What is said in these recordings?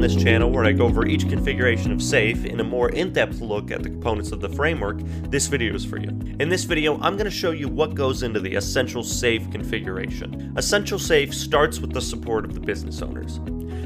this channel where I go over each configuration of SAFe in a more in-depth look at the components of the framework, this video is for you. In this video, I'm going to show you what goes into the Essential SAFe configuration. Essential SAFe starts with the support of the business owners.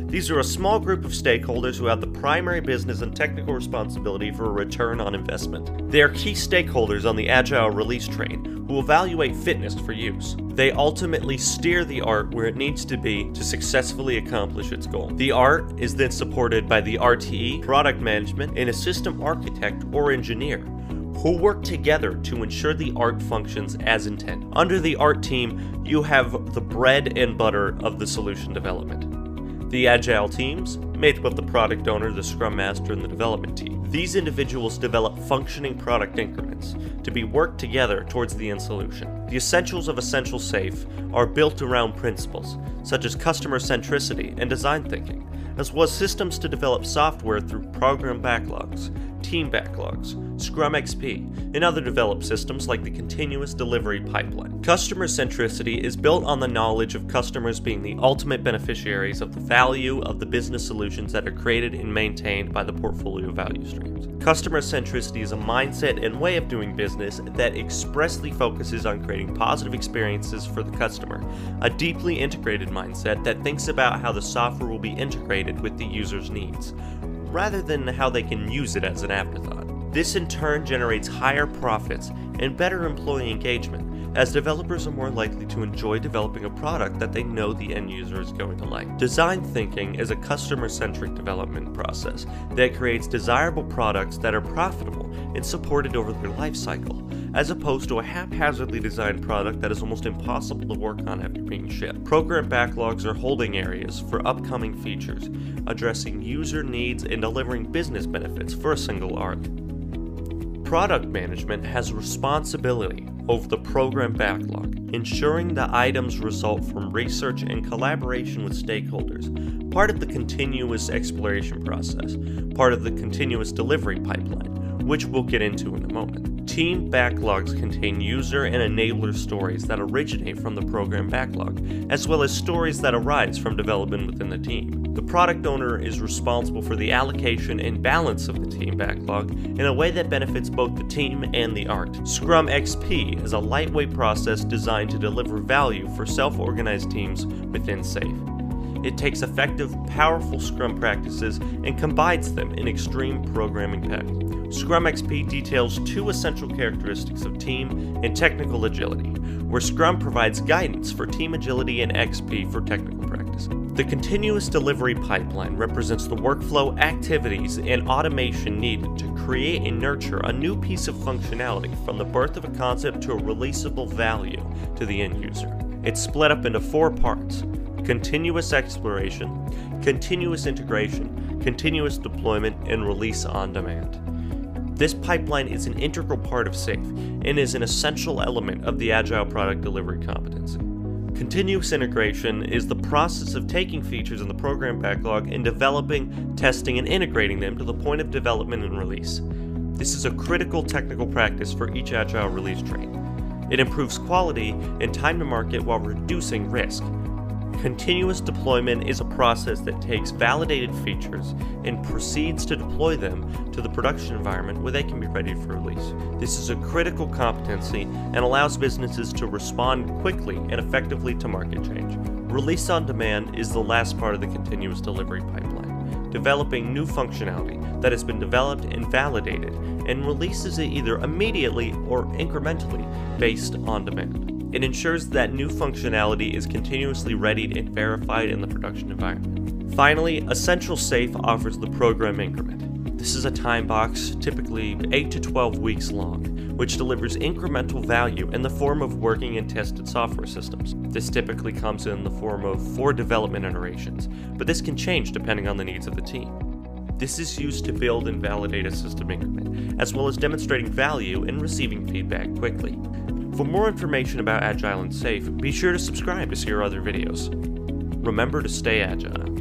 These are a small group of stakeholders who have the primary business and technical responsibility for a return on investment. They are key stakeholders on the Agile release train who evaluate fitness for use. They ultimately steer the art where it needs to be to successfully accomplish its goal. The art is then supported by the RTE, product management, and a system architect or engineer who work together to ensure the art functions as intended. Under the art team, you have the bread and butter of the solution development the Agile teams, made up of the product owner, the Scrum Master, and the development team. These individuals develop functioning product increments to be worked together towards the end solution. The essentials of Essential SAFe are built around principles such as customer centricity and design thinking, as well as systems to develop software through program backlogs, team backlogs, Scrum XP, and other developed systems like the continuous delivery pipeline. Customer centricity is built on the knowledge of customers being the ultimate beneficiaries of the value of the business solutions that are created and maintained by the portfolio value streams. Customer centricity is a mindset and way of doing business that expressly focuses on creating positive experiences for the customer, a deeply integrated mindset that thinks about how the software will be integrated with the user's needs, rather than how they can use it as an afterthought. This in turn generates higher profits and better employee engagement, as developers are more likely to enjoy developing a product that they know the end user is going to like. Design thinking is a customer centric development process that creates desirable products that are profitable and supported over their life cycle, as opposed to a haphazardly designed product that is almost impossible to work on after being shipped. Program backlogs are holding areas for upcoming features, addressing user needs and delivering business benefits for a single art. Product management has responsibility over the program backlog, ensuring the items result from research and collaboration with stakeholders, part of the continuous exploration process, part of the continuous delivery pipeline, which we'll get into in a moment. Team backlogs contain user and enabler stories that originate from the program backlog, as well as stories that arise from development within the team. The product owner is responsible for the allocation and balance of the team backlog in a way that benefits both the team and the art. Scrum XP is a lightweight process designed to deliver value for self organized teams within SAFe. It takes effective, powerful Scrum practices and combines them in extreme programming pack. Scrum XP details two essential characteristics of team and technical agility, where Scrum provides guidance for team agility and XP for technical practice. The continuous delivery pipeline represents the workflow, activities, and automation needed to create and nurture a new piece of functionality from the birth of a concept to a releasable value to the end user. It's split up into four parts continuous exploration, continuous integration, continuous deployment, and release on demand. This pipeline is an integral part of SAFe and is an essential element of the Agile product delivery competency. Continuous integration is the process of taking features in the program backlog and developing, testing, and integrating them to the point of development and release. This is a critical technical practice for each Agile release train. It improves quality and time to market while reducing risk. Continuous deployment is a process that takes validated features and proceeds to deploy them to the production environment where they can be ready for release. This is a critical competency and allows businesses to respond quickly and effectively to market change. Release on demand is the last part of the continuous delivery pipeline, developing new functionality that has been developed and validated and releases it either immediately or incrementally based on demand. It ensures that new functionality is continuously readied and verified in the production environment. Finally, Essential SAFe offers the program increment. This is a time box, typically 8 to 12 weeks long, which delivers incremental value in the form of working and tested software systems. This typically comes in the form of four development iterations, but this can change depending on the needs of the team. This is used to build and validate a system increment, as well as demonstrating value and receiving feedback quickly. For more information about Agile and SAFe, be sure to subscribe to see our other videos. Remember to stay agile.